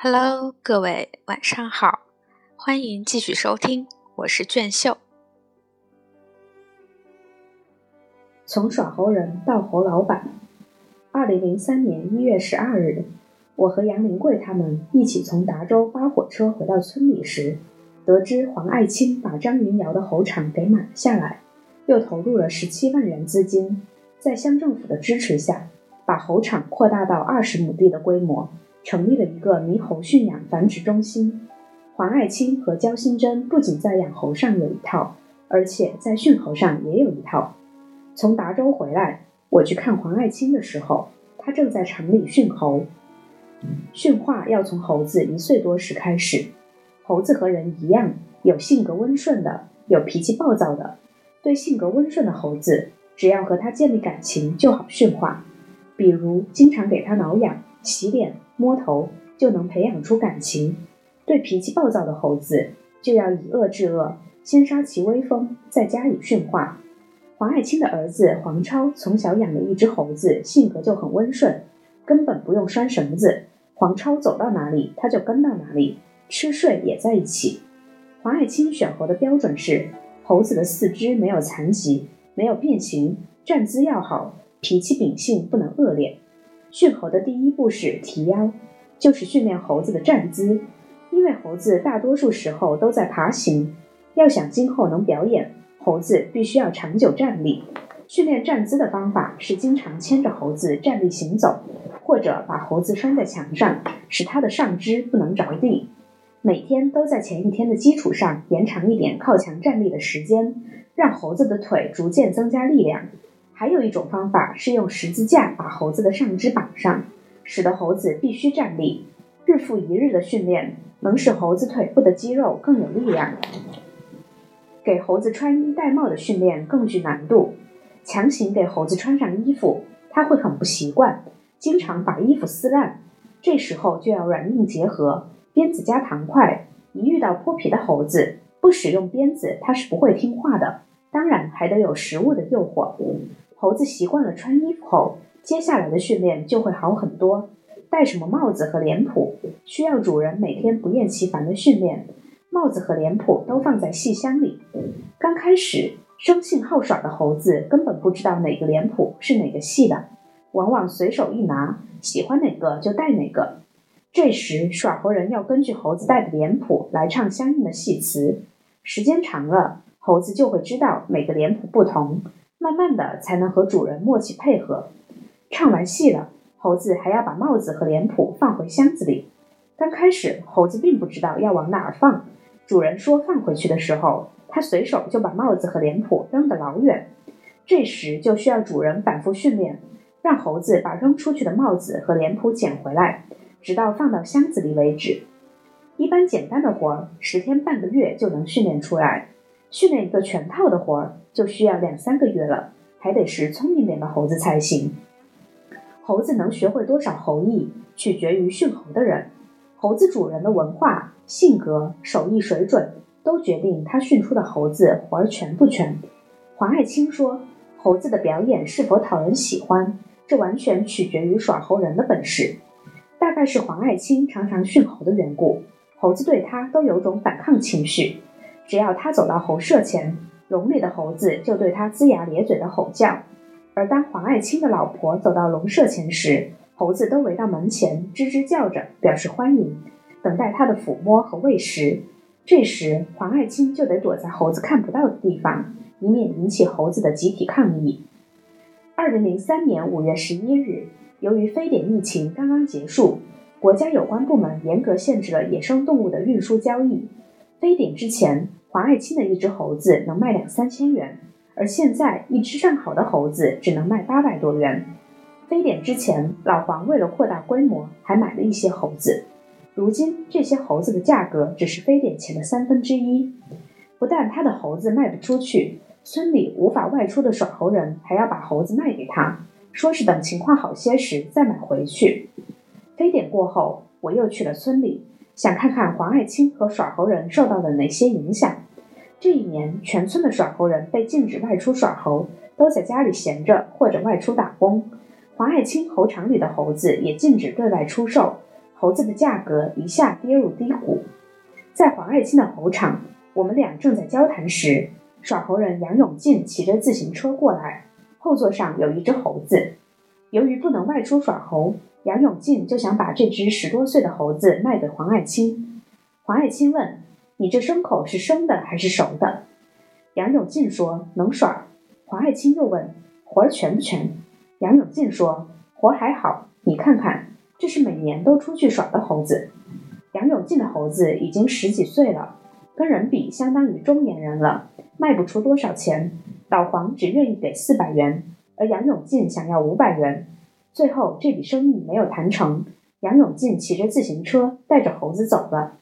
Hello，各位晚上好，欢迎继续收听，我是卷秀。从耍猴人到猴老板。二零零三年一月十二日，我和杨林贵他们一起从达州扒火车回到村里时，得知黄爱清把张云瑶的猴场给买了下来，又投入了十七万元资金，在乡政府的支持下，把猴场扩大到二十亩地的规模，成立了一个猕猴驯养繁殖中心。黄爱清和焦新珍不仅在养猴上有一套，而且在驯猴上也有一套。从达州回来，我去看黄爱清的时候，他正在厂里驯猴。驯化要从猴子一岁多时开始。猴子和人一样，有性格温顺的，有脾气暴躁的。对性格温顺的猴子，只要和他建立感情就好驯化。比如经常给他挠痒、洗脸、摸头，就能培养出感情。对脾气暴躁的猴子，就要以恶制恶，先杀其威风，再加以驯化。黄爱清的儿子黄超从小养了一只猴子，性格就很温顺，根本不用拴绳子，黄超走到哪里他就跟到哪里，吃睡也在一起。黄爱清选猴的标准是：猴子的四肢没有残疾，没有变形，站姿要好，脾气秉性不能恶劣。训猴的第一步是提腰，就是训练猴子的站姿，因为猴子大多数时候都在爬行，要想今后能表演。猴子必须要长久站立，训练站姿的方法是经常牵着猴子站立行走，或者把猴子拴在墙上，使它的上肢不能着地。每天都在前一天的基础上延长一点靠墙站立的时间，让猴子的腿逐渐增加力量。还有一种方法是用十字架把猴子的上肢绑上，使得猴子必须站立。日复一日的训练能使猴子腿部的肌肉更有力量。给猴子穿衣戴帽的训练更具难度，强行给猴子穿上衣服，它会很不习惯，经常把衣服撕烂。这时候就要软硬结合，鞭子加糖块。一遇到泼皮的猴子，不使用鞭子，它是不会听话的。当然还得有食物的诱惑。猴子习惯了穿衣服后，接下来的训练就会好很多。戴什么帽子和脸谱，需要主人每天不厌其烦的训练。帽子和脸谱都放在戏箱里。刚开始，生性好耍的猴子根本不知道哪个脸谱是哪个戏的，往往随手一拿，喜欢哪个就戴哪个。这时，耍猴人要根据猴子戴的脸谱来唱相应的戏词。时间长了，猴子就会知道每个脸谱不同，慢慢的才能和主人默契配合。唱完戏了，猴子还要把帽子和脸谱放回箱子里。刚开始，猴子并不知道要往哪儿放。主人说放回去的时候，他随手就把帽子和脸谱扔得老远。这时就需要主人反复训练，让猴子把扔出去的帽子和脸谱捡回来，直到放到箱子里为止。一般简单的活儿，十天半个月就能训练出来；训练一个全套的活儿，就需要两三个月了，还得是聪明点的猴子才行。猴子能学会多少猴艺，取决于训猴的人。猴子主人的文化。性格、手艺水准都决定他训出的猴子活儿全不全。黄爱清说：“猴子的表演是否讨人喜欢，这完全取决于耍猴人的本事。大概是黄爱清常常训猴的缘故，猴子对他都有种反抗情绪。只要他走到猴舍前，笼里的猴子就对他龇牙咧嘴的吼叫；而当黄爱卿的老婆走到笼舍前时，猴子都围到门前吱吱叫着表示欢迎。”等待他的抚摸和喂食，这时黄爱卿就得躲在猴子看不到的地方，以免引起猴子的集体抗议。二零零三年五月十一日，由于非典疫情刚刚结束，国家有关部门严格限制了野生动物的运输交易。非典之前，黄爱清的一只猴子能卖两三千元，而现在一只上好的猴子只能卖八百多元。非典之前，老黄为了扩大规模，还买了一些猴子。如今这些猴子的价格只是非典前的三分之一，不但他的猴子卖不出去，村里无法外出的耍猴人还要把猴子卖给他，说是等情况好些时再买回去。非典过后，我又去了村里，想看看黄爱清和耍猴人受到了哪些影响。这一年，全村的耍猴人被禁止外出耍猴，都在家里闲着或者外出打工。黄爱清猴场里的猴子也禁止对外出售。猴子的价格一下跌入低谷。在黄爱清的猴场，我们俩正在交谈时，耍猴人杨永进骑着自行车过来，后座上有一只猴子。由于不能外出耍猴，杨永进就想把这只十多岁的猴子卖给黄爱清。黄爱清问：“你这牲口是生的还是熟的？”杨永进说：“能耍。”黄爱清又问：“活儿全不全？”杨永进说：“活还好，你看看，这是每年都出去耍的猴子。”杨永进的猴子已经十几岁了，跟人比相当于中年人了，卖不出多少钱。老黄只愿意给四百元。而杨永进想要五百元，最后这笔生意没有谈成。杨永进骑着自行车带着猴子走了。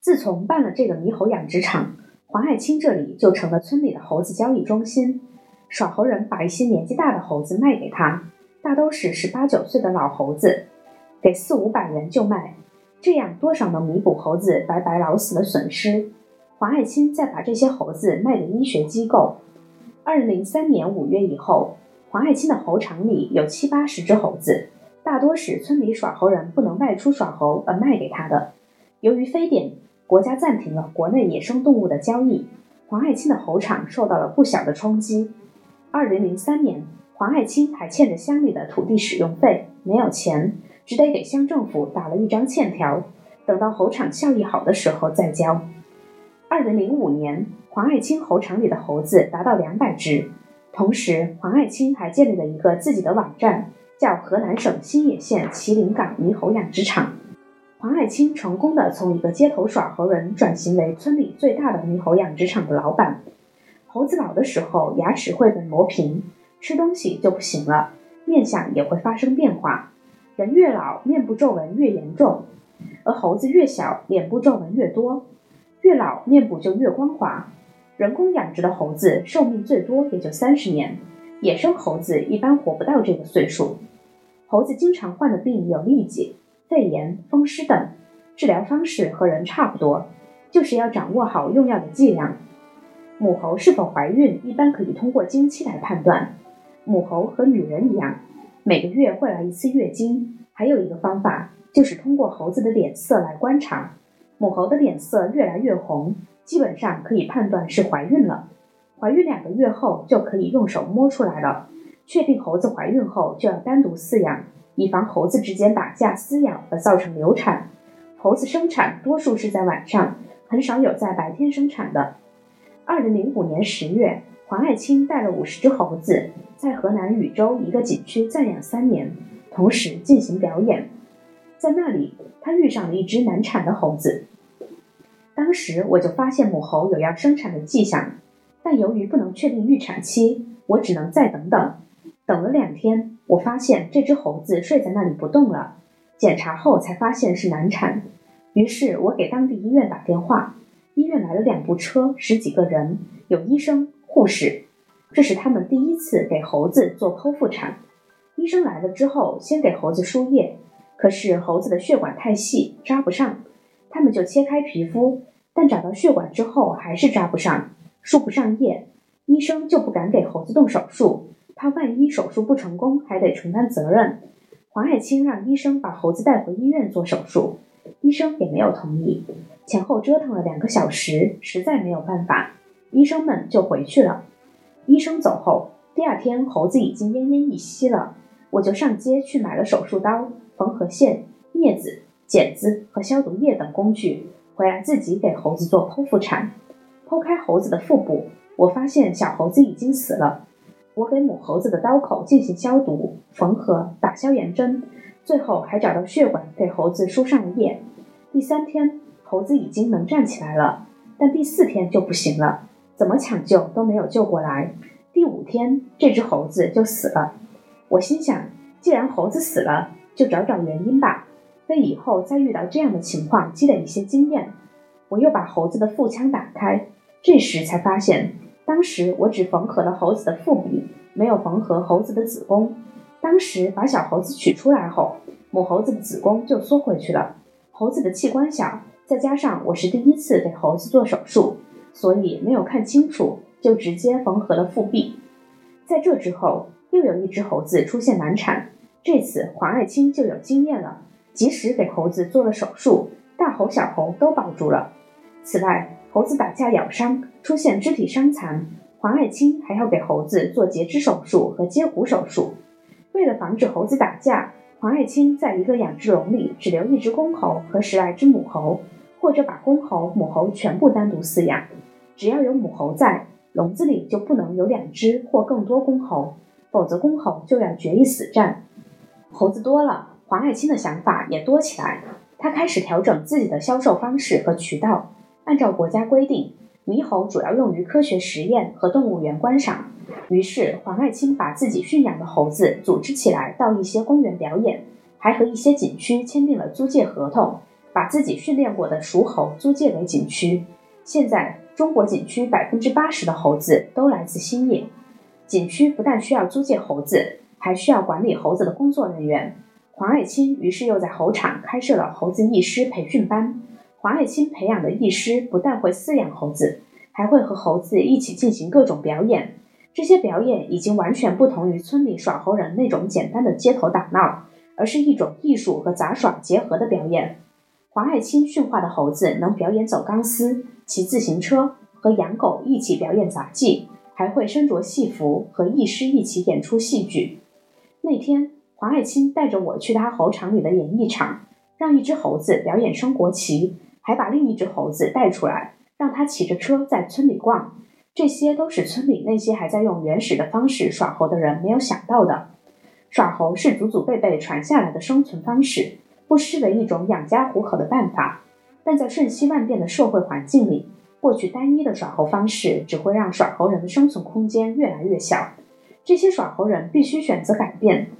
自从办了这个猕猴养殖场，黄爱清这里就成了村里的猴子交易中心。耍猴人把一些年纪大的猴子卖给他，大都是十八九岁的老猴子，给四五百元就卖，这样多少能弥补猴子白白老死的损失。黄爱清再把这些猴子卖给医学机构。二零零三年五月以后，黄爱清的猴场里有七八十只猴子，大多是村里耍猴人不能外出耍猴而卖给他的。由于非典，国家暂停了国内野生动物的交易，黄爱清的猴场受到了不小的冲击。二零零三年，黄爱清还欠着乡里的土地使用费，没有钱，只得给乡政府打了一张欠条，等到猴场效益好的时候再交。二零零五年。黄爱清猴场里的猴子达到两百只，同时黄爱清还建立了一个自己的网站，叫河南省新野县麒麟岗猕猴养殖场。黄爱清成功的从一个街头耍猴人转型为村里最大的猕猴养殖场的老板。猴子老的时候，牙齿会被磨平，吃东西就不行了，面相也会发生变化。人越老，面部皱纹越严重，而猴子越小，脸部皱纹越多，越老面部就越光滑。人工养殖的猴子寿命最多也就三十年，野生猴子一般活不到这个岁数。猴子经常患的病有痢疾、肺炎、风湿等，治疗方式和人差不多，就是要掌握好用药的剂量。母猴是否怀孕，一般可以通过经期来判断。母猴和女人一样，每个月会来一次月经。还有一个方法，就是通过猴子的脸色来观察，母猴的脸色越来越红。基本上可以判断是怀孕了，怀孕两个月后就可以用手摸出来了。确定猴子怀孕后，就要单独饲养，以防猴子之间打架撕咬而造成流产。猴子生产多数是在晚上，很少有在白天生产的。二零零五年十月，黄爱清带了五十只猴子，在河南禹州一个景区暂养三年，同时进行表演。在那里，他遇上了一只难产的猴子。当时我就发现母猴有要生产的迹象，但由于不能确定预产期，我只能再等等。等了两天，我发现这只猴子睡在那里不动了。检查后才发现是难产，于是我给当地医院打电话。医院来了两部车，十几个人，有医生、护士。这是他们第一次给猴子做剖腹产。医生来了之后，先给猴子输液，可是猴子的血管太细，扎不上。他们就切开皮肤，但找到血管之后还是扎不上，输不上液。医生就不敢给猴子动手术，怕万一手术不成功，还得承担责任。黄爱清让医生把猴子带回医院做手术，医生也没有同意。前后折腾了两个小时，实在没有办法，医生们就回去了。医生走后，第二天猴子已经奄奄一息了，我就上街去买了手术刀、缝合线、镊子。剪子和消毒液等工具回来，自己给猴子做剖腹产。剖开猴子的腹部，我发现小猴子已经死了。我给母猴子的刀口进行消毒、缝合、打消炎针，最后还找到血管给猴子输上了液。第三天，猴子已经能站起来了，但第四天就不行了，怎么抢救都没有救过来。第五天，这只猴子就死了。我心想，既然猴子死了，就找找原因吧。为以后再遇到这样的情况积累一些经验，我又把猴子的腹腔打开，这时才发现，当时我只缝合了猴子的腹壁，没有缝合猴子的子宫。当时把小猴子取出来后，母猴子的子宫就缩回去了。猴子的器官小，再加上我是第一次给猴子做手术，所以没有看清楚，就直接缝合了腹壁。在这之后，又有一只猴子出现难产，这次黄爱卿就有经验了。即使给猴子做了手术，大猴小猴都保住了。此外，猴子打架咬伤，出现肢体伤残，黄爱清还要给猴子做截肢手术和接骨手术。为了防止猴子打架，黄爱清在一个养殖笼里只留一只公猴和十来只母猴，或者把公猴、母猴全部单独饲养。只要有母猴在，笼子里就不能有两只或更多公猴，否则公猴就要决一死战。猴子多了，黄爱清的想法也多起来。他开始调整自己的销售方式和渠道，按照国家规定，猕猴主要用于科学实验和动物园观赏。于是，黄爱清把自己驯养的猴子组织起来，到一些公园表演，还和一些景区签订了租借合同，把自己训练过的熟猴租借给景区。现在，中国景区百分之八十的猴子都来自新野。景区不但需要租借猴子，还需要管理猴子的工作人员。黄爱清于是又在猴场开设了猴子艺师培训班。黄爱清培养的艺师不但会饲养猴子，还会和猴子一起进行各种表演。这些表演已经完全不同于村里耍猴人那种简单的街头打闹，而是一种艺术和杂耍结合的表演。黄爱清驯化的猴子能表演走钢丝、骑自行车，和养狗一起表演杂技，还会身着戏服和艺师一起演出戏剧。那天，黄爱清带着我去他猴场里的演艺场，让一只猴子表演升国旗，还把另一只猴子带出来，让他骑着车在村里逛。这些都是村里那些还在用原始的方式耍猴的人没有想到的。耍猴是祖祖辈辈传下来的生存方式，不失为一种养家糊口的办法。但在瞬息万变的社会环境里，过去单一的耍猴方式只会让耍猴人的生存空间越来越小。这些耍猴人必须选择改变。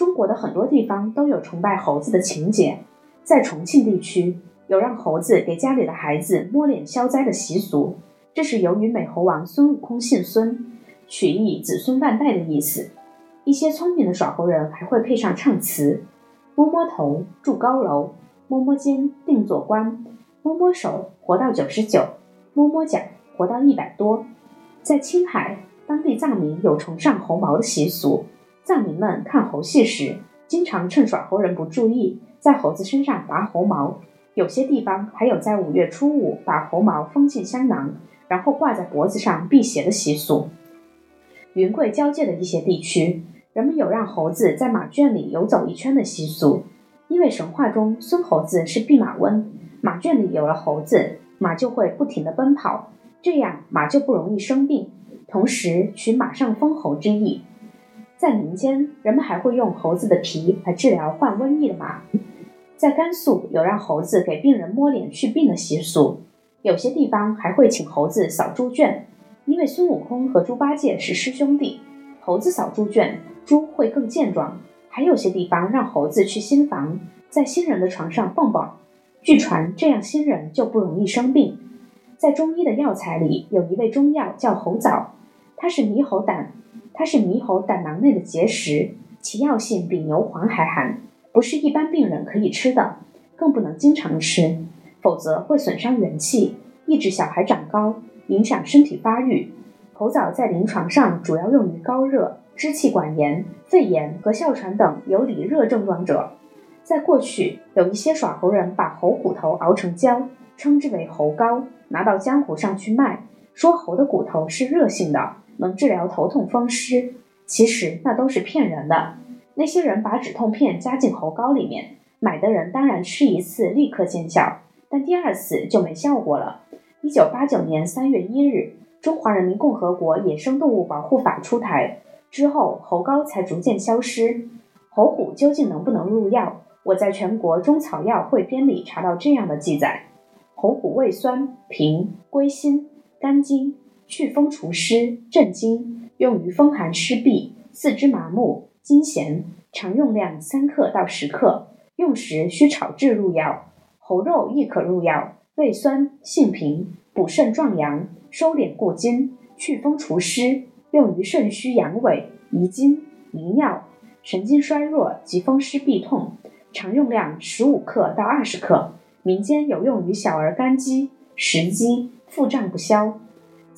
中国的很多地方都有崇拜猴子的情节，在重庆地区有让猴子给家里的孩子摸脸消灾的习俗。这是由于美猴王孙悟空姓孙，取意子孙万代的意思。一些聪明的耍猴人还会配上唱词：摸摸头，住高楼；摸摸肩，定做官；摸摸手，活到九十九；摸摸脚，活到一百多。在青海，当地藏民有崇尚猴毛的习俗。藏民们看猴戏时，经常趁耍猴人不注意，在猴子身上拔猴毛。有些地方还有在五月初五把猴毛封进香囊。然后挂在脖子上辟邪的习俗。云贵交界的一些地区，人们有让猴子在马圈里游走一圈的习俗，因为神话中孙猴子是弼马温，马圈里有了猴子，马就会不停地奔跑，这样马就不容易生病，同时取马上封侯之意。在民间，人们还会用猴子的皮来治疗患瘟疫的马。在甘肃，有让猴子给病人摸脸去病的习俗。有些地方还会请猴子扫猪圈，因为孙悟空和猪八戒是师兄弟，猴子扫猪圈，猪会更健壮。还有些地方让猴子去新房，在新人的床上蹦蹦，据传这样新人就不容易生病。在中医的药材里，有一味中药叫猴枣，它是猕猴胆，它是猕猴胆囊内的结石，其药性比牛黄还寒，不是一般病人可以吃的，更不能经常吃。否则会损伤元气，抑制小孩长高，影响身体发育。猴枣在临床上主要用于高热、支气管炎、肺炎和哮喘等有里热症状者。在过去，有一些耍猴人把猴骨头熬成胶，称之为猴膏，拿到江湖上去卖，说猴的骨头是热性的，能治疗头痛风湿。其实那都是骗人的。那些人把止痛片加进猴膏里面，买的人当然吃一次立刻见效。但第二次就没效果了。一九八九年三月一日，《中华人民共和国野生动物保护法》出台之后，猴膏才逐渐消失。猴骨究竟能不能入药？我在全国中草药汇编里查到这样的记载：猴骨味酸，平，归心，肝经，祛风除湿，镇惊，用于风寒湿痹、四肢麻木、惊痫，常用量三克到十克，用时需炒制入药。猴肉亦可入药，味酸，性平，补肾壮阳，收敛固精，祛风除湿，用于肾虚阳痿、遗精、遗尿、神经衰弱及风湿痹痛，常用量十五克到二十克。民间有用于小儿肝积、食积、腹胀不消。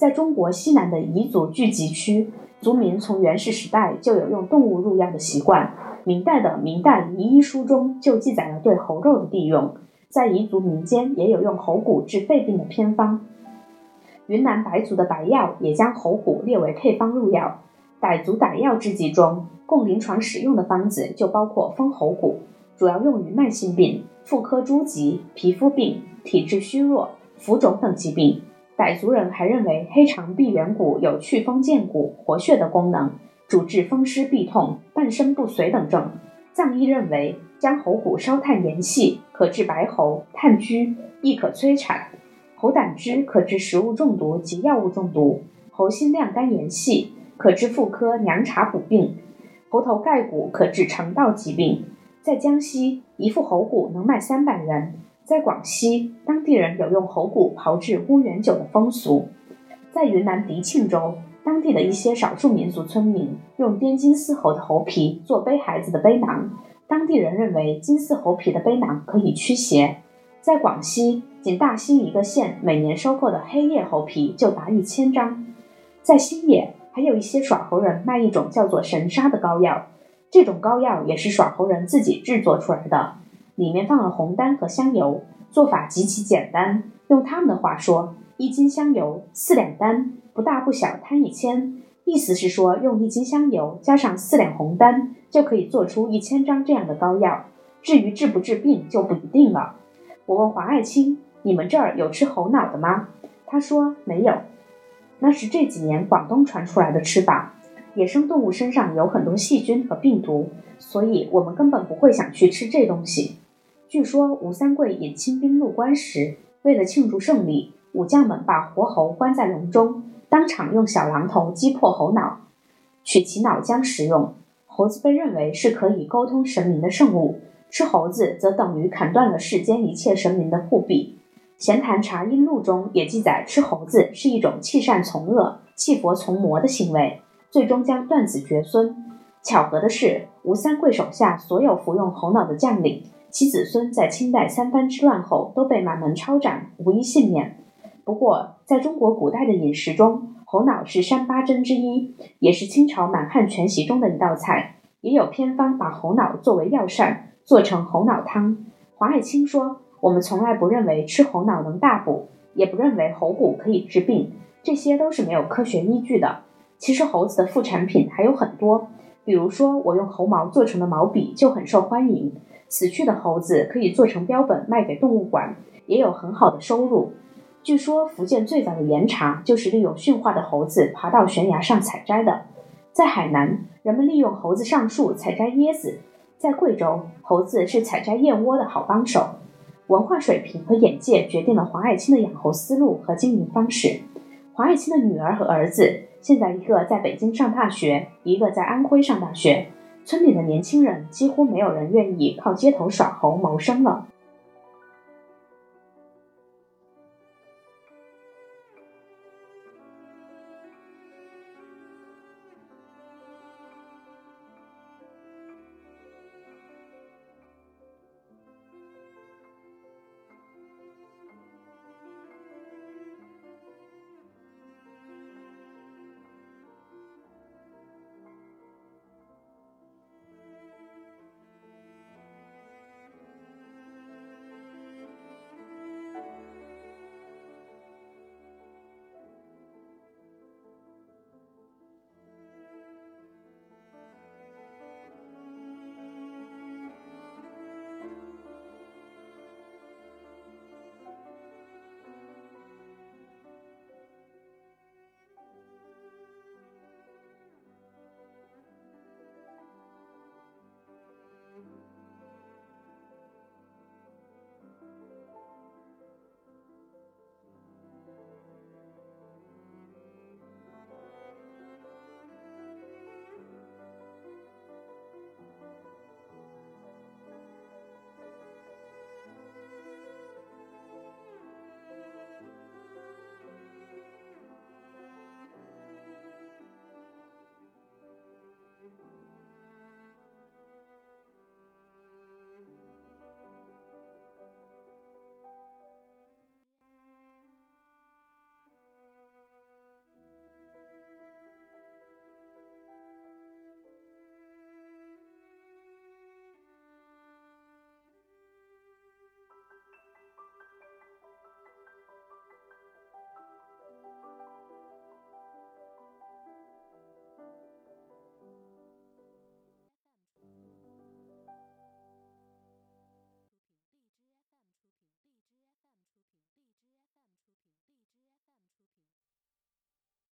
在中国西南的彝族聚集区，族民从原始时代就有用动物入药的习惯。明代的《明代遗医书》中就记载了对猴肉的利用，在彝族民间也有用猴骨治肺病的偏方。云南白族的白药也将猴骨列为配方入药。傣族傣药制剂中，供临床使用的方子就包括封猴骨，主要用于慢性病、妇科诸疾、皮肤病、体质虚弱、浮肿等疾病。傣族人还认为黑长臂猿骨有祛风健骨、活血的功能。主治风湿痹痛、半身不遂等症。藏医认为，将猴骨烧炭研细，可治白喉、炭疽，亦可催产。猴胆汁可治食物中毒及药物中毒。猴心晾干研细，可治妇科娘查补病。猴头盖骨可治肠道疾病。在江西，一副猴骨能卖三百元。在广西，当地人有用猴骨炮制乌元酒的风俗。在云南迪庆州。当地的一些少数民族村民用滇金丝猴的猴皮做背孩子的背囊，当地人认为金丝猴皮的背囊可以驱邪。在广西，仅大兴一个县每年收购的黑叶猴皮就达一千张。在新野，还有一些耍猴人卖一种叫做神砂的膏药，这种膏药也是耍猴人自己制作出来的，里面放了红丹和香油，做法极其简单。用他们的话说，一斤香油，四两丹。不大不小，摊一千，意思是说，用一斤香油加上四两红丹，就可以做出一千张这样的膏药。至于治不治病，就不一定了。我问黄爱卿：“你们这儿有吃猴脑的吗？”他说：“没有，那是这几年广东传出来的吃法。野生动物身上有很多细菌和病毒，所以我们根本不会想去吃这东西。”据说吴三桂引清兵入关时，为了庆祝胜利，武将们把活猴关在笼中。当场用小榔头击破猴脑，取其脑浆食用。猴子被认为是可以沟通神明的圣物，吃猴子则等于砍断了世间一切神明的护臂。《闲谈茶音录》中也记载，吃猴子是一种弃善从恶、弃佛从魔的行为，最终将断子绝孙。巧合的是，吴三桂手下所有服用猴脑的将领，其子孙在清代三藩之乱后都被满门抄斩，无一幸免。不过，在中国古代的饮食中，猴脑是山八珍之一，也是清朝满汉全席中的一道菜。也有偏方把猴脑作为药膳，做成猴脑汤。黄爱卿说：“我们从来不认为吃猴脑能大补，也不认为猴骨可以治病，这些都是没有科学依据的。其实猴子的副产品还有很多，比如说我用猴毛做成的毛笔就很受欢迎。死去的猴子可以做成标本卖给动物馆，也有很好的收入。”据说福建最早的岩茶就是利用驯化的猴子爬到悬崖上采摘的。在海南，人们利用猴子上树采摘椰子；在贵州，猴子是采摘燕窝的好帮手。文化水平和眼界决定了黄爱卿的养猴思路和经营方式。黄爱卿的女儿和儿子现在一个在北京上大学，一个在安徽上大学。村里的年轻人几乎没有人愿意靠街头耍猴谋生了。